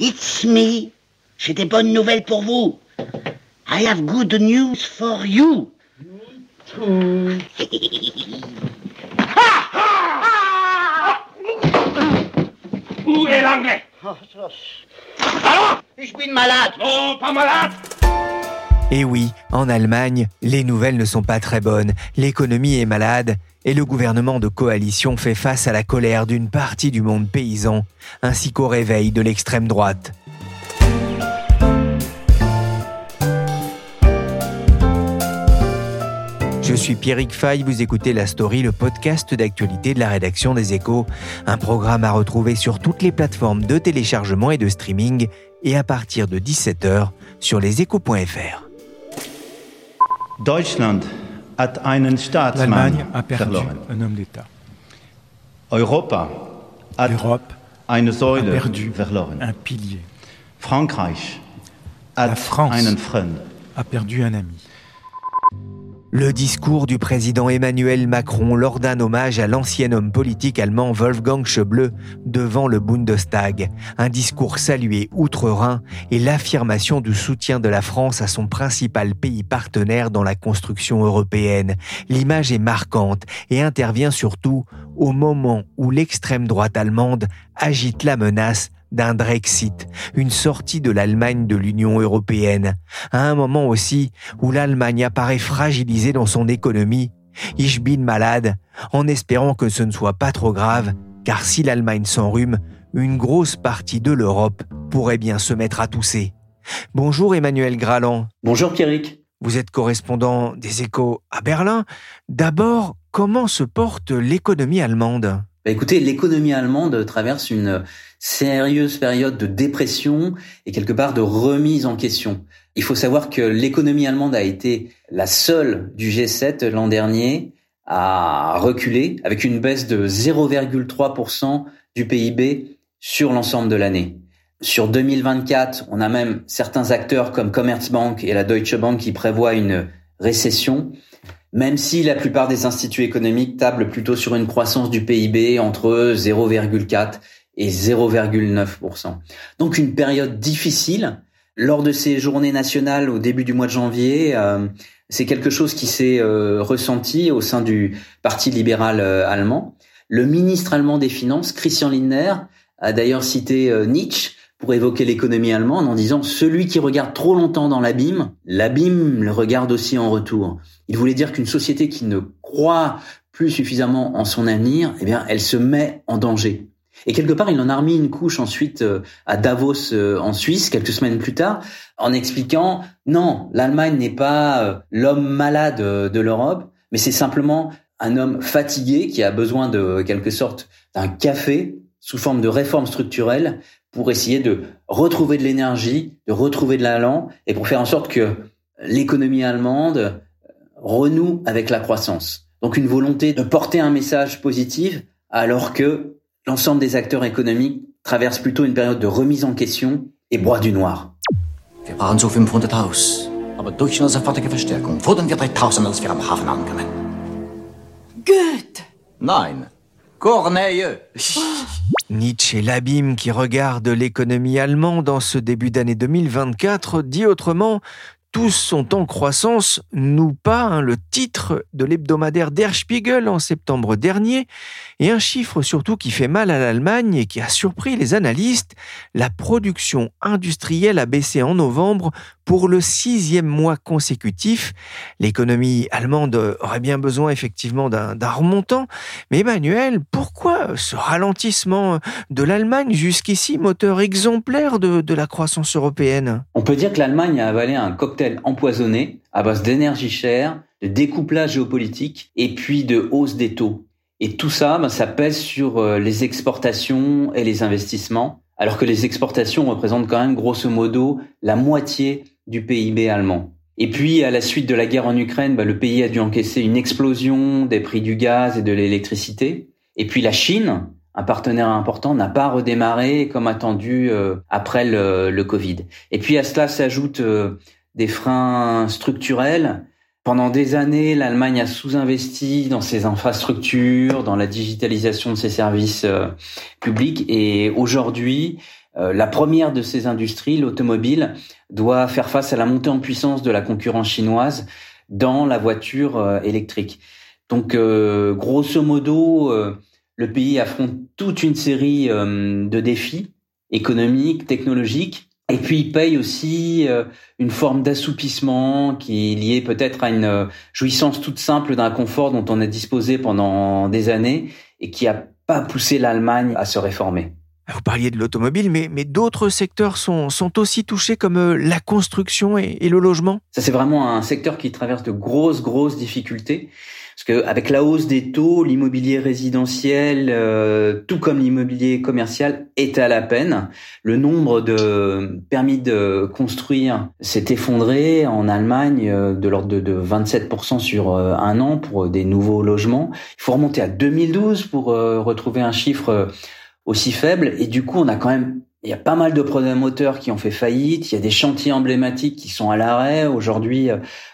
It's me. J'ai des bonnes nouvelles pour vous. I have good news for you. Où est l'anglais? Alors Je suis malade. Non, pas malade Et oui, en Allemagne, les nouvelles ne sont pas très bonnes. L'économie est malade et le gouvernement de coalition fait face à la colère d'une partie du monde paysan, ainsi qu'au réveil de l'extrême droite. Je suis Pierrick Fay, vous écoutez La Story, le podcast d'actualité de la rédaction des Échos, un programme à retrouver sur toutes les plateformes de téléchargement et de streaming et à partir de 17h sur leséchos.fr. L'Allemagne a perdu verloren. un homme d'État. Europa hat L'Europe eine a Säule perdu verloren. un pilier, Frankreich La hat France. einen Freund. a perdu un ami. Le discours du président Emmanuel Macron lors d'un hommage à l'ancien homme politique allemand Wolfgang Schäuble devant le Bundestag. Un discours salué outre-Rhin et l'affirmation du soutien de la France à son principal pays partenaire dans la construction européenne. L'image est marquante et intervient surtout au moment où l'extrême droite allemande agite la menace d'un Brexit, une sortie de l'Allemagne de l'Union européenne, à un moment aussi où l'Allemagne apparaît fragilisée dans son économie. Ich bin malade, en espérant que ce ne soit pas trop grave, car si l'Allemagne s'enrhume, une grosse partie de l'Europe pourrait bien se mettre à tousser. Bonjour Emmanuel Graland, Bonjour Pierrick. vous êtes correspondant des échos à Berlin. D'abord, comment se porte l'économie allemande? Bah, écoutez, l'économie allemande traverse une sérieuse période de dépression et quelque part de remise en question. Il faut savoir que l'économie allemande a été la seule du G7 l'an dernier à reculer avec une baisse de 0,3% du PIB sur l'ensemble de l'année. Sur 2024, on a même certains acteurs comme Commerzbank et la Deutsche Bank qui prévoient une récession, même si la plupart des instituts économiques tablent plutôt sur une croissance du PIB entre 0,4 et 0,9%. Donc une période difficile. Lors de ces journées nationales au début du mois de janvier, euh, c'est quelque chose qui s'est euh, ressenti au sein du Parti libéral euh, allemand. Le ministre allemand des Finances, Christian Lindner, a d'ailleurs cité Nietzsche pour évoquer l'économie allemande en disant celui qui regarde trop longtemps dans l'abîme, l'abîme le regarde aussi en retour. Il voulait dire qu'une société qui ne croit plus suffisamment en son avenir, eh bien, elle se met en danger. Et quelque part, il en a remis une couche ensuite euh, à Davos euh, en Suisse, quelques semaines plus tard, en expliquant non, l'Allemagne n'est pas euh, l'homme malade de l'Europe, mais c'est simplement un homme fatigué qui a besoin de quelque sorte d'un café sous forme de réforme structurelle pour essayer de retrouver de l'énergie, de retrouver de l'allant et pour faire en sorte que l'économie allemande renoue avec la croissance. Donc une volonté de porter un message positif alors que l'ensemble des acteurs économiques traversent plutôt une période de remise en question et broie du noir. Wir brauchen so 500 Haus. Aber durch eine sofortige Verstärkung fordern wir 3000, als wir am Hafen ankommen. Goethe Nein. Corneille. Nietzsche, l'abîme qui regarde l'économie allemande en ce début d'année 2024, dit autrement, tous sont en croissance, nous pas, hein, le titre de l'hebdomadaire Der Spiegel en septembre dernier, et un chiffre surtout qui fait mal à l'Allemagne et qui a surpris les analystes, la production industrielle a baissé en novembre pour le sixième mois consécutif. L'économie allemande aurait bien besoin effectivement d'un remontant, mais Emmanuel, pourquoi ce ralentissement de l'Allemagne jusqu'ici moteur exemplaire de, de la croissance européenne? On peut dire que l'Allemagne a avalé un cocktail empoisonné à base d'énergie chère, de découplage géopolitique et puis de hausse des taux. Et tout ça, ben, ça pèse sur euh, les exportations et les investissements, alors que les exportations représentent quand même grosso modo la moitié du PIB allemand. Et puis, à la suite de la guerre en Ukraine, ben, le pays a dû encaisser une explosion des prix du gaz et de l'électricité. Et puis la Chine, un partenaire important, n'a pas redémarré comme attendu euh, après le, le, Covid. Et puis à cela s'ajoutent euh, des freins structurels pendant des années, l'Allemagne a sous-investi dans ses infrastructures, dans la digitalisation de ses services euh, publics. Et aujourd'hui, euh, la première de ces industries, l'automobile, doit faire face à la montée en puissance de la concurrence chinoise dans la voiture euh, électrique. Donc, grosso modo, le pays affronte toute une série de défis économiques, technologiques, et puis il paye aussi euh, une forme d'assoupissement qui est liée peut-être à une euh, jouissance toute simple d'un confort dont on a disposé pendant des années et qui a pas poussé l'Allemagne à se réformer. Vous parliez de l'automobile, mais, mais d'autres secteurs sont, sont aussi touchés comme euh, la construction et, et le logement? Ça c'est vraiment un secteur qui traverse de grosses, grosses difficultés. Parce que avec la hausse des taux, l'immobilier résidentiel, euh, tout comme l'immobilier commercial, est à la peine. Le nombre de permis de construire s'est effondré en Allemagne euh, de l'ordre de, 27% sur euh, un an pour des nouveaux logements. Il faut remonter à 2012 pour retrouver un chiffre aussi faible. Et du coup, on a quand même il y a pas mal de promoteurs qui ont fait faillite. Il y a des chantiers emblématiques qui sont à l'arrêt aujourd'hui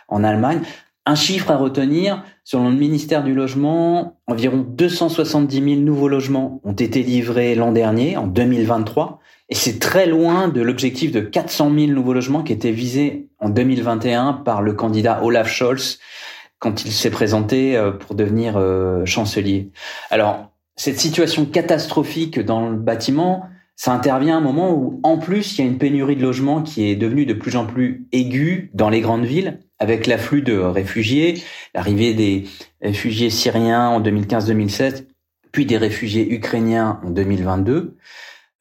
en Allemagne. Un chiffre à retenir, selon le ministère du Logement, environ 270 000 nouveaux logements ont été livrés l'an dernier, en 2023, et c'est très loin de l'objectif de 400 000 nouveaux logements qui était visé en 2021 par le candidat Olaf Scholz quand il s'est présenté euh, pour devenir euh, chancelier. Alors, cette situation catastrophique dans le bâtiment, ça intervient à un moment où, en plus, il y a une pénurie de logements qui est devenue de plus en plus aiguë dans les grandes villes, avec l'afflux de réfugiés, l'arrivée des réfugiés syriens en 2015-2016, puis des réfugiés ukrainiens en 2022.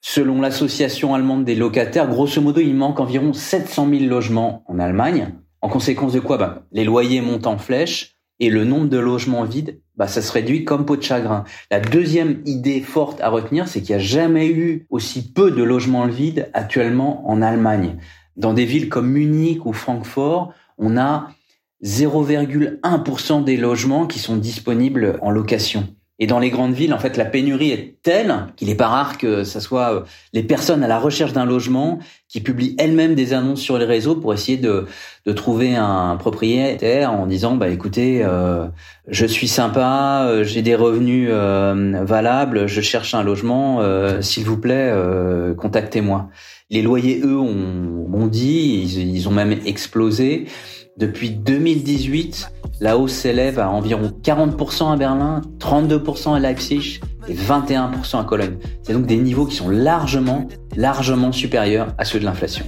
Selon l'association allemande des locataires, grosso modo, il manque environ 700 000 logements en Allemagne. En conséquence de quoi bah, Les loyers montent en flèche et le nombre de logements vides, bah, ça se réduit comme peau de chagrin. La deuxième idée forte à retenir, c'est qu'il n'y a jamais eu aussi peu de logements vides actuellement en Allemagne. Dans des villes comme Munich ou Francfort, on a 0,1% des logements qui sont disponibles en location. Et dans les grandes villes, en fait, la pénurie est telle qu'il n'est pas rare que ce soit euh, les personnes à la recherche d'un logement qui publient elles-mêmes des annonces sur les réseaux pour essayer de, trouver un propriétaire en disant, bah écoutez, euh, je suis sympa, euh, j'ai des revenus valables, je cherche un logement, s'il vous plaît, contactez-moi. Les loyers, eux, ont bondi, ils, ils ont même explosé. Depuis 2018, la hausse s'élève à environ 40% à Berlin, 32% à Leipzig et 21% à Cologne. C'est donc des niveaux qui sont largement, largement supérieurs à ceux de l'inflation.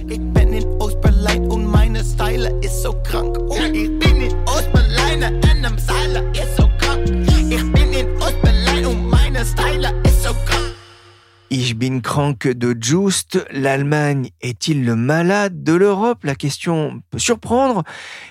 Ich bin krank de Just, l'Allemagne est-il le malade de l'Europe? La question peut surprendre.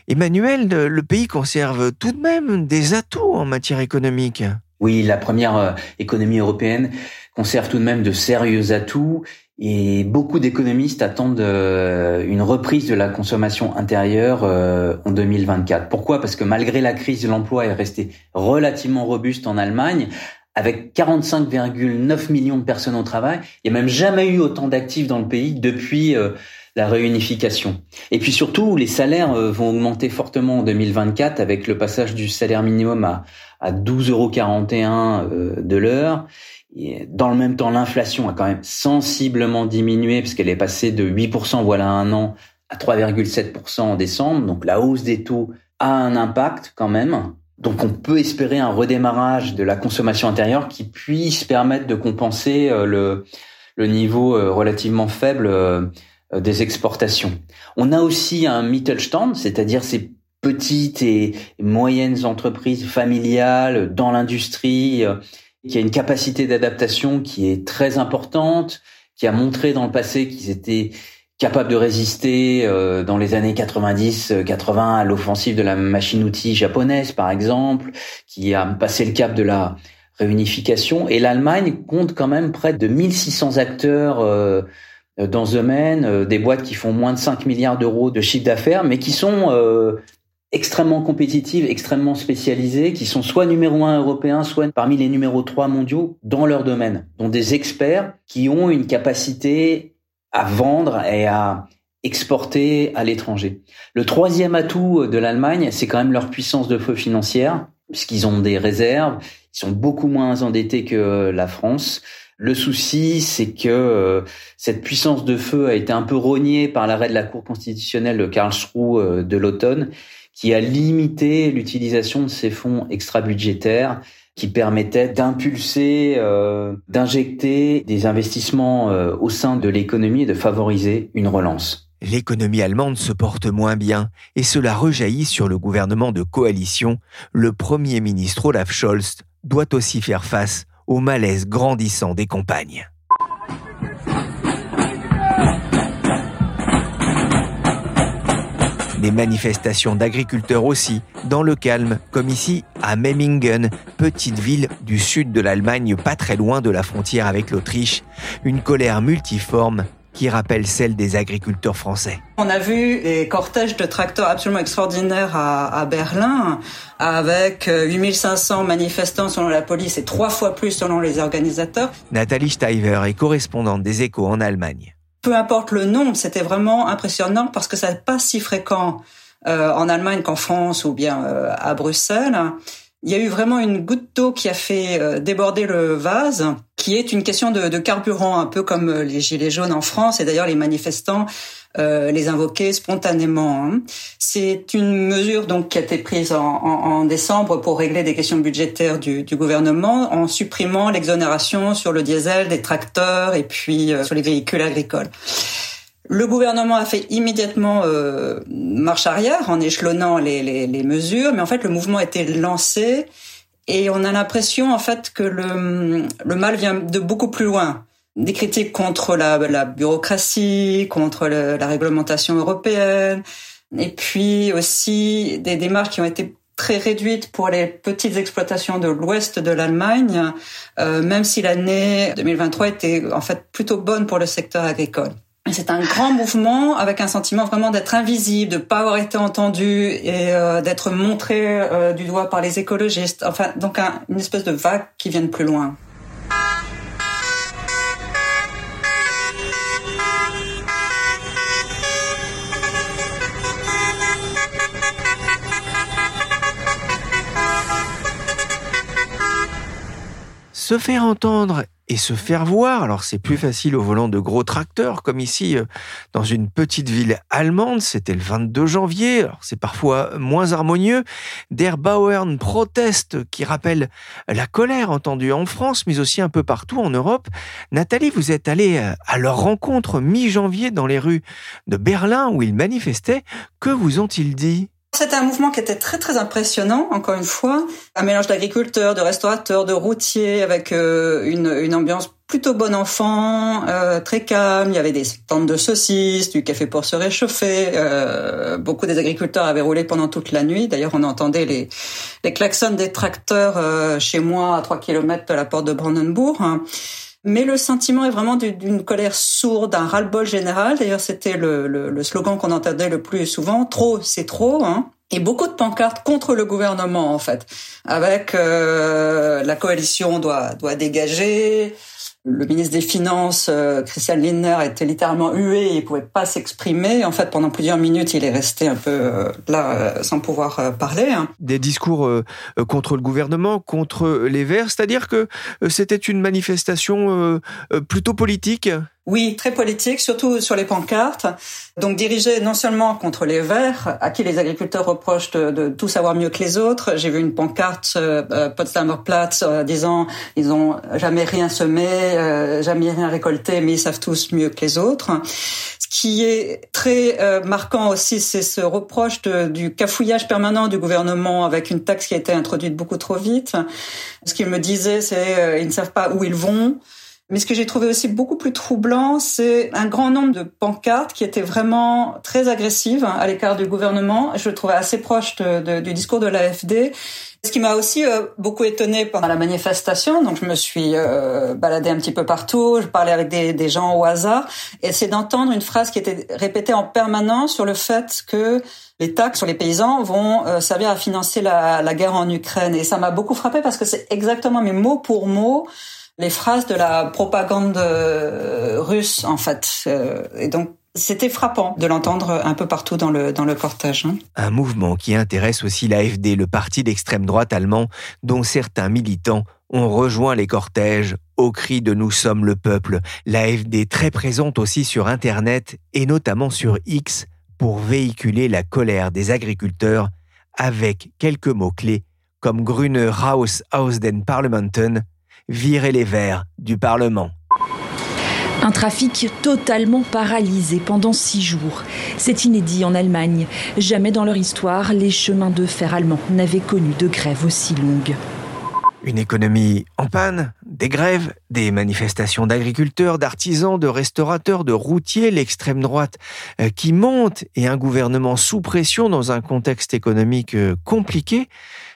Emmanuel, le pays conserve tout de même des atouts en matière économique. Oui, la première euh, économie européenne conserve tout de même de sérieux atouts et beaucoup d'économistes attendent euh, une reprise de la consommation intérieure euh, en 2024. Pourquoi? Parce que malgré la crise l'emploi est restée relativement robuste en Allemagne, avec 45,9 millions de personnes au travail. Il n'y a même jamais eu autant d'actifs dans le pays depuis euh, la réunification. Et puis surtout, les salaires euh, vont augmenter fortement en 2024 avec le passage du salaire minimum à, à 12,41 euros euh, de l'heure. Et dans le même temps, l'inflation a quand même sensiblement diminué puisqu'elle est passée de 8% voilà un an à 3,7% en décembre. Donc la hausse des taux a un impact quand même. Donc on peut espérer un redémarrage de la consommation intérieure qui puisse permettre de compenser euh, le, le niveau euh, relativement faible euh, des exportations. On a aussi un Mittelstand, c'est-à-dire ces petites et moyennes entreprises familiales dans l'industrie qui a une capacité d'adaptation qui est très importante, qui a montré dans le passé qu'ils étaient capable de résister euh, dans les années 90-80 à l'offensive de la machine-outil japonaise, par exemple, qui a passé le cap de la réunification. Et l'Allemagne compte quand même près de 1600 acteurs euh, dans ce domaine, euh, des boîtes qui font moins de 5 milliards d'euros de chiffre d'affaires, mais qui sont extrêmement compétitives, extrêmement spécialisées, qui sont soit numéro un européen, soit parmi les numéros 3 mondiaux dans leur domaine, dont des experts qui ont une capacité à vendre et à exporter à l'étranger. Le troisième atout de l'Allemagne, c'est quand même leur puissance de feu financière, puisqu'ils ont des réserves, ils sont beaucoup moins endettés que la France. Le souci, c'est que euh, cette puissance de feu a été un peu rognée par l'arrêt de la Cour constitutionnelle de Karlsruhe euh, de l'automne, qui a limité l'utilisation de ces fonds extra-budgétaires qui permettait d'impulser, euh, d'injecter des investissements euh, au sein de l'économie et de favoriser une relance. L'économie allemande se porte moins bien et cela rejaillit sur le gouvernement de coalition. Le Premier ministre Olaf Scholz doit aussi faire face au malaise grandissant des compagnes. Des manifestations d'agriculteurs aussi, dans le calme, comme ici à Memmingen, petite ville du sud de l'Allemagne pas très loin de la frontière avec l'Autriche. Une colère multiforme qui rappelle celle des agriculteurs français. On a vu des cortèges de tracteurs absolument extraordinaires à, Berlin, avec 8500 euh, manifestants selon la police et trois fois plus selon les organisateurs. Nathalie Steiver est correspondante des échos en Allemagne peu importe le nombre, c'était vraiment impressionnant parce que ça n'est pas si fréquent euh, en Allemagne qu'en France ou bien euh, à Bruxelles. Il y a eu vraiment une goutte d'eau qui a fait euh, déborder le vase, qui est une question de, de carburant, un peu comme les gilets jaunes en France. Et d'ailleurs, les manifestants euh, les invoquer spontanément. Hein. C'est une mesure donc qui a été prise en, en, décembre pour régler des questions budgétaires du, du gouvernement en supprimant l'exonération sur le diesel des tracteurs et puis euh, sur les véhicules agricoles. Le gouvernement a fait immédiatement euh, marche arrière en échelonnant les, les, les, mesures, mais en fait le mouvement a été lancé et on a l'impression en fait que le, le mal vient de beaucoup plus loin des critiques contre la, la bureaucratie, contre la réglementation européenne, et puis aussi des démarches qui ont été très réduites pour les petites exploitations de l'ouest de l'Allemagne, euh, même si l'année 2023 était en fait plutôt bonne pour le secteur agricole. C'est un grand mouvement avec un sentiment vraiment d'être invisible, de pas avoir été entendu et euh, d'être montré euh, du doigt par les écologistes. Enfin, donc une espèce de vague qui vient de plus loin. Se faire entendre et se faire voir. Alors c'est plus facile au volant de gros tracteurs, comme ici euh, dans une petite ville allemande. C'était le 22 janvier. Alors c'est parfois moins harmonieux. Der Bauern proteste, qui rappelle la colère entendue en France, mais aussi un peu partout en Europe. Nathalie, vous êtes allée euh, à leur rencontre mi-janvier dans les rues de Berlin où ils manifestaient. Que vous ont-ils dit? C'était un mouvement qui était très très impressionnant, encore une fois, un mélange d'agriculteurs, de restaurateurs, de routiers, avec euh, une, une, ambiance plutôt bon enfant, euh, très calme. Il y avait des tentes de saucisses, du café pour se réchauffer. Euh, beaucoup des agriculteurs avaient roulé pendant toute la nuit. D'ailleurs, on entendait les, les klaxons des tracteurs euh, chez moi à 3 km de la porte de Brandenburg. Mais le sentiment est vraiment d'une colère sourde, un ras-le-bol général. D'ailleurs, c'était le, le, le, slogan qu'on entendait le plus souvent. Trop, c'est trop. Hein. Et beaucoup de pancartes contre le gouvernement, en fait, avec euh, la coalition doit doit dégager, le ministre des Finances, euh, Christian Lindner, était littéralement hué, il pouvait pas s'exprimer. En fait, pendant plusieurs minutes, il est resté un peu euh, là, euh, sans pouvoir parler. Hein. Des discours contre le gouvernement, contre les Verts, c'est-à-dire que c'était une manifestation plutôt politique? Oui, très politique, surtout sur les pancartes. Donc dirigé non seulement contre les Verts, à qui les agriculteurs reprochent de, de tout savoir mieux que les autres. J'ai vu une pancarte euh, Potsdamer Platz euh, disant ils ont jamais rien semé, euh, jamais rien récolté, mais ils savent tous mieux que les autres. Ce qui est très euh, marquant aussi, c'est ce reproche de, du cafouillage permanent du gouvernement avec une taxe qui a été introduite beaucoup trop vite. Ce qu'ils me disaient, c'est ils ne savent pas où ils vont. Mais ce que j'ai trouvé aussi beaucoup plus troublant, c'est un grand nombre de pancartes qui étaient vraiment très agressives à l'écart du gouvernement. Je le trouvais assez proche du discours de l'AFD. Ce qui m'a aussi euh, beaucoup étonné pendant la manifestation, donc je me suis euh, baladée un petit peu partout, je parlais avec des, gens au hasard, et c'est d'entendre une phrase qui était répétée en permanence sur le fait que les taxes sur les paysans vont euh, servir à financer la, la guerre en Ukraine. Et ça m'a beaucoup frappé parce que c'est exactement, mais mot pour mot, les phrases de la propagande euh, russe en fait. Euh, et donc c'était frappant de l'entendre un peu partout dans le, dans le cortège. Hein. Un mouvement qui intéresse aussi l'AFD, le parti d'extrême droite allemand, dont certains militants ont rejoint les cortèges au cri de Nous sommes le peuple. L'AFD très présente aussi sur Internet et notamment sur X pour véhiculer la colère des agriculteurs avec quelques mots-clés comme Grüne Raus aus den Parlamenten, virer les Verts du Parlement. Un trafic totalement paralysé pendant six jours. C'est inédit en Allemagne. Jamais dans leur histoire, les chemins de fer allemands n'avaient connu de grève aussi longue. Une économie en panne, des grèves, des manifestations d'agriculteurs, d'artisans, de restaurateurs, de routiers, l'extrême droite euh, qui monte et un gouvernement sous pression dans un contexte économique euh, compliqué.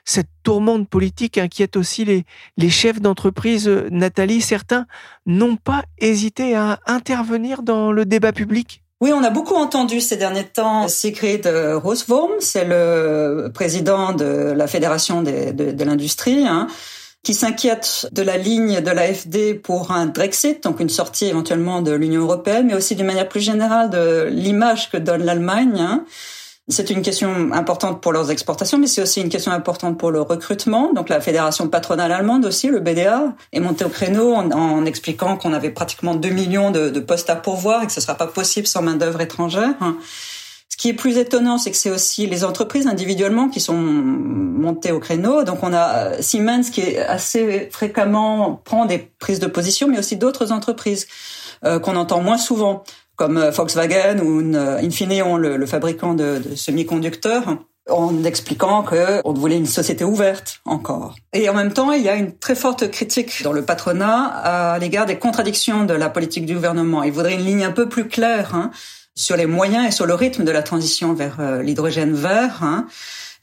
Cette tourmente politique inquiète aussi les, chefs d'entreprise. Nathalie, certains n'ont pas hésité à intervenir dans le débat public. Oui, on a beaucoup entendu ces derniers temps Sigrid Rosworm, c'est le président de la Fédération de, de l'industrie, hein, qui s'inquiète de la ligne de l'AFD pour un Brexit, donc une sortie éventuellement de l'Union européenne, mais aussi d'une manière plus générale de l'image que donne l'Allemagne. Hein. C'est une question importante pour leurs exportations, mais c'est aussi une question importante pour le recrutement. Donc la fédération patronale allemande aussi, le BDA, est montée au créneau en, expliquant qu'on avait pratiquement 2 millions de, de, postes à pourvoir et que ce ne sera pas possible sans main d'œuvre étrangère. Ce qui est plus étonnant, c'est que c'est aussi les entreprises individuellement qui sont montées au créneau. Donc on a euh, Siemens qui est assez fréquemment prend des prises de position, mais aussi d'autres entreprises euh, qu'on entend moins souvent, comme euh, Volkswagen ou Infineon, le, fabricant de, semi-conducteurs en expliquant qu'on voulait une société ouverte encore. Et en même temps, il y a une très forte critique dans le patronat à l'égard des contradictions de la politique du gouvernement. Il faudrait une ligne un peu plus claire hein, sur les moyens et sur le rythme de la transition vers euh, l'hydrogène vert. Hein.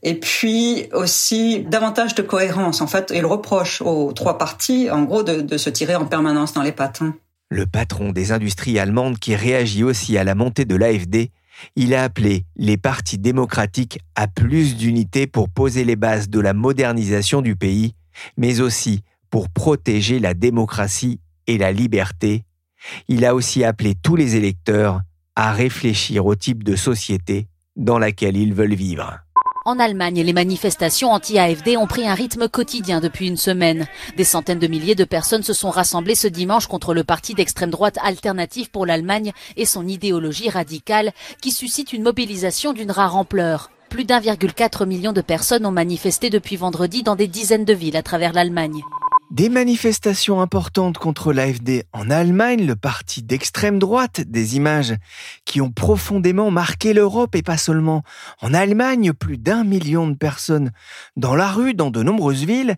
Et puis aussi davantage de cohérence. En fait, il reproche aux trois partis, en gros, de, de se tirer en permanence dans les pattes. Le patron des industries allemandes qui réagit aussi à la montée de l'AFD, il a appelé les partis démocratiques à plus d'unité pour poser les bases de la modernisation du pays, mais aussi pour protéger la démocratie et la liberté. Il a aussi appelé tous les électeurs à réfléchir au type de société dans laquelle ils veulent vivre. En Allemagne, les manifestations anti-AFD ont pris un rythme quotidien depuis une semaine. Des centaines de milliers de personnes se sont rassemblées ce dimanche contre le parti d'extrême droite alternatif pour l'Allemagne et son idéologie radicale qui suscite une mobilisation d'une rare ampleur. Plus d'1,4 million de personnes ont manifesté depuis vendredi dans des dizaines de villes à travers l'Allemagne. Des manifestations importantes contre l'AFD en Allemagne, le parti d'extrême droite, des images qui ont profondément marqué l'Europe et pas seulement en Allemagne, plus d'un million de personnes dans la rue, dans de nombreuses villes.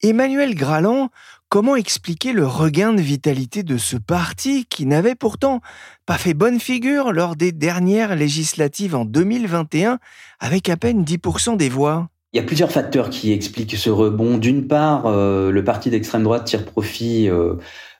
Emmanuel Graland, comment expliquer le regain de vitalité de ce parti qui n'avait pourtant pas fait bonne figure lors des dernières législatives en 2021 avec à peine 10% des voix? Il y a plusieurs facteurs qui expliquent ce rebond. D'une part, euh, le parti d'extrême droite tire profit euh,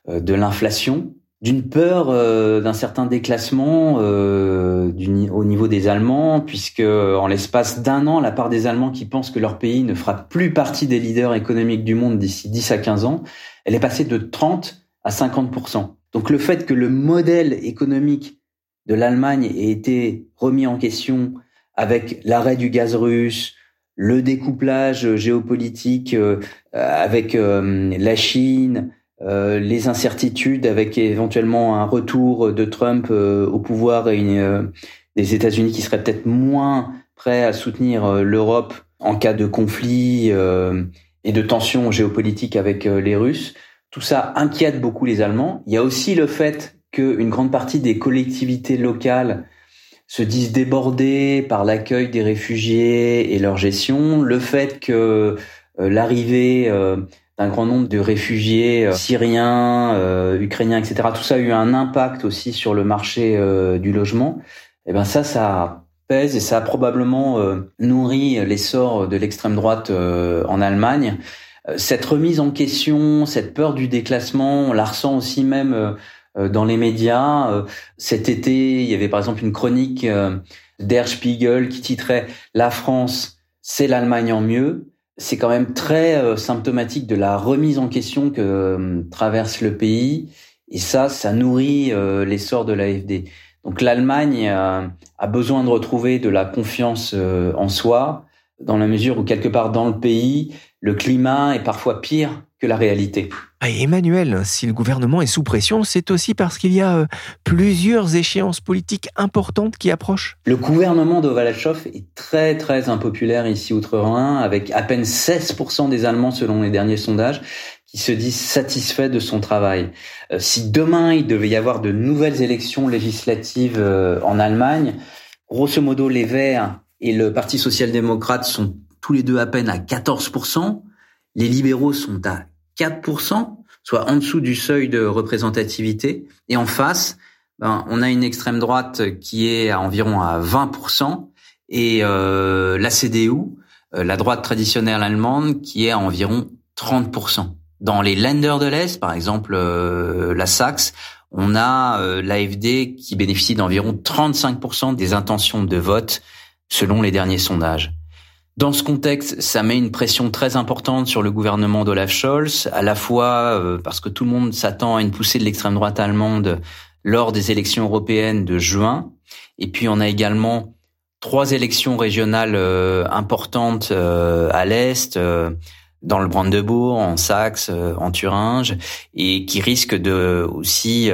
euh, de l'inflation, d'une peur d'un certain déclassement au niveau des Allemands, puisque en l'espace d'un an, la part des Allemands qui pensent que leur pays ne fera plus partie des leaders économiques du monde d'ici 10 à 15 ans, elle est passée de 30 à 50% Donc le fait que le modèle économique de l'Allemagne ait été remis en question avec l'arrêt du gaz russe, le découplage géopolitique euh, avec euh, la Chine, euh, les incertitudes avec éventuellement un retour de Trump au pouvoir et une, des États-Unis qui seraient peut-être moins prêts à soutenir l'Europe en cas de conflit et de tensions géopolitiques avec les Russes. Tout ça inquiète beaucoup les Allemands. Il y a aussi le fait qu'une grande partie des collectivités locales se disent débordés par l'accueil des réfugiés et leur gestion, le fait que euh, l'arrivée euh, d'un grand nombre de réfugiés euh, syriens, ukrainiens, etc. Tout ça a eu un impact aussi sur le marché du logement. Et eh ben ça, ça pèse et ça a probablement nourri l'essor de l'extrême droite en Allemagne. Cette remise en question, cette peur du déclassement, on la ressent aussi même dans les médias. Cet été, il y avait par exemple une chronique d'Er Spiegel qui titrait La France, c'est l'Allemagne en mieux c'est quand même très euh, symptomatique de la remise en question que euh, traverse le pays. Et ça, ça nourrit euh, l'essor de l'AFD. Donc l'Allemagne a besoin de retrouver de la confiance en soi, dans la mesure où quelque part dans le pays, le climat est parfois pire que la réalité. Ah, Emmanuel, si le gouvernement est sous pression, c'est aussi parce qu'il y a euh, plusieurs échéances politiques importantes qui approchent. Le gouvernement de est très très impopulaire ici outre-Rhin, avec à peine 16% des Allemands selon les derniers sondages qui se disent satisfaits de son travail. Euh, si demain il devait y avoir de nouvelles élections législatives euh, en Allemagne, grosso modo les Verts et le Parti social-démocrate sont tous les deux à peine à 14%. Les libéraux sont à 4%, soit en dessous du seuil de représentativité. Et en face, ben, on a une extrême droite qui est à environ à 20% et euh, la CDU, euh, la droite traditionnelle allemande, qui est à environ 30%. Dans les Länder de l'Est, par exemple euh, la Saxe, on a euh, l'AFD qui bénéficie d'environ 35% des intentions de vote selon les derniers sondages. Dans ce contexte, ça met une pression très importante sur le gouvernement d'Olaf Scholz, à la fois euh, parce que tout le monde s'attend à une poussée de l'extrême droite allemande lors des élections européennes de juin, et puis on a également trois élections régionales euh, importantes euh, à l'est, dans le Brandebourg, en Saxe, en Thuringe, et qui risquent de aussi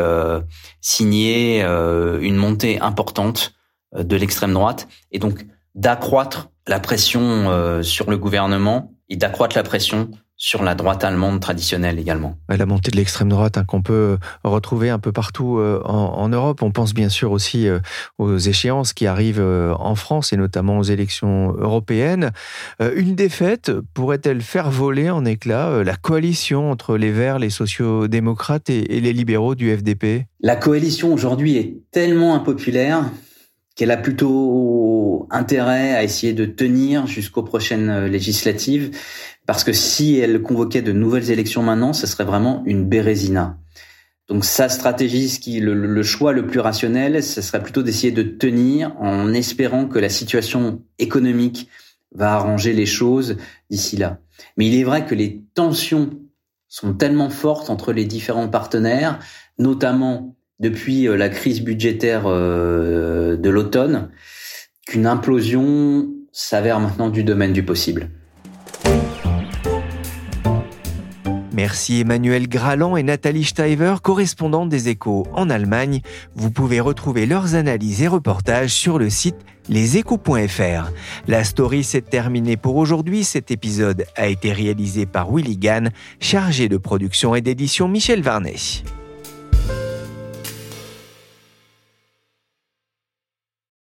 signer une montée importante de l'extrême droite, et donc d'accroître la pression euh, sur le gouvernement et d'accroître la pression sur la droite allemande traditionnelle également. La montée de l'extrême droite hein, qu'on peut retrouver un peu partout euh, en, Europe. On pense bien sûr aussi euh, aux échéances qui arrivent en France et notamment aux élections européennes. Une défaite pourrait-elle faire voler en éclats la coalition entre les Verts, les sociaux-démocrates et les libéraux du FDP La coalition aujourd'hui est tellement impopulaire qu'elle a plutôt intérêt à essayer de tenir jusqu'aux prochaines euh, législatives, parce que si elle convoquait de nouvelles élections maintenant, ce serait vraiment une bérésina. Donc sa stratégie, ce qui, le, le choix le plus rationnel, ce serait plutôt d'essayer de tenir en espérant que la situation économique va arranger les choses d'ici là. Mais il est vrai que les tensions sont tellement fortes entre les différents partenaires, notamment depuis euh, la crise budgétaire euh, de l'automne qu'une implosion s'avère maintenant du domaine du possible. Merci Emmanuel Graland et Nathalie Steiver, correspondantes des échos en Allemagne. Vous pouvez retrouver leurs analyses et reportages sur le site leséchos.fr. La story s'est terminée pour aujourd'hui. Cet épisode a été réalisé par Willy Gann, chargé de production et d'édition Michel Varnet.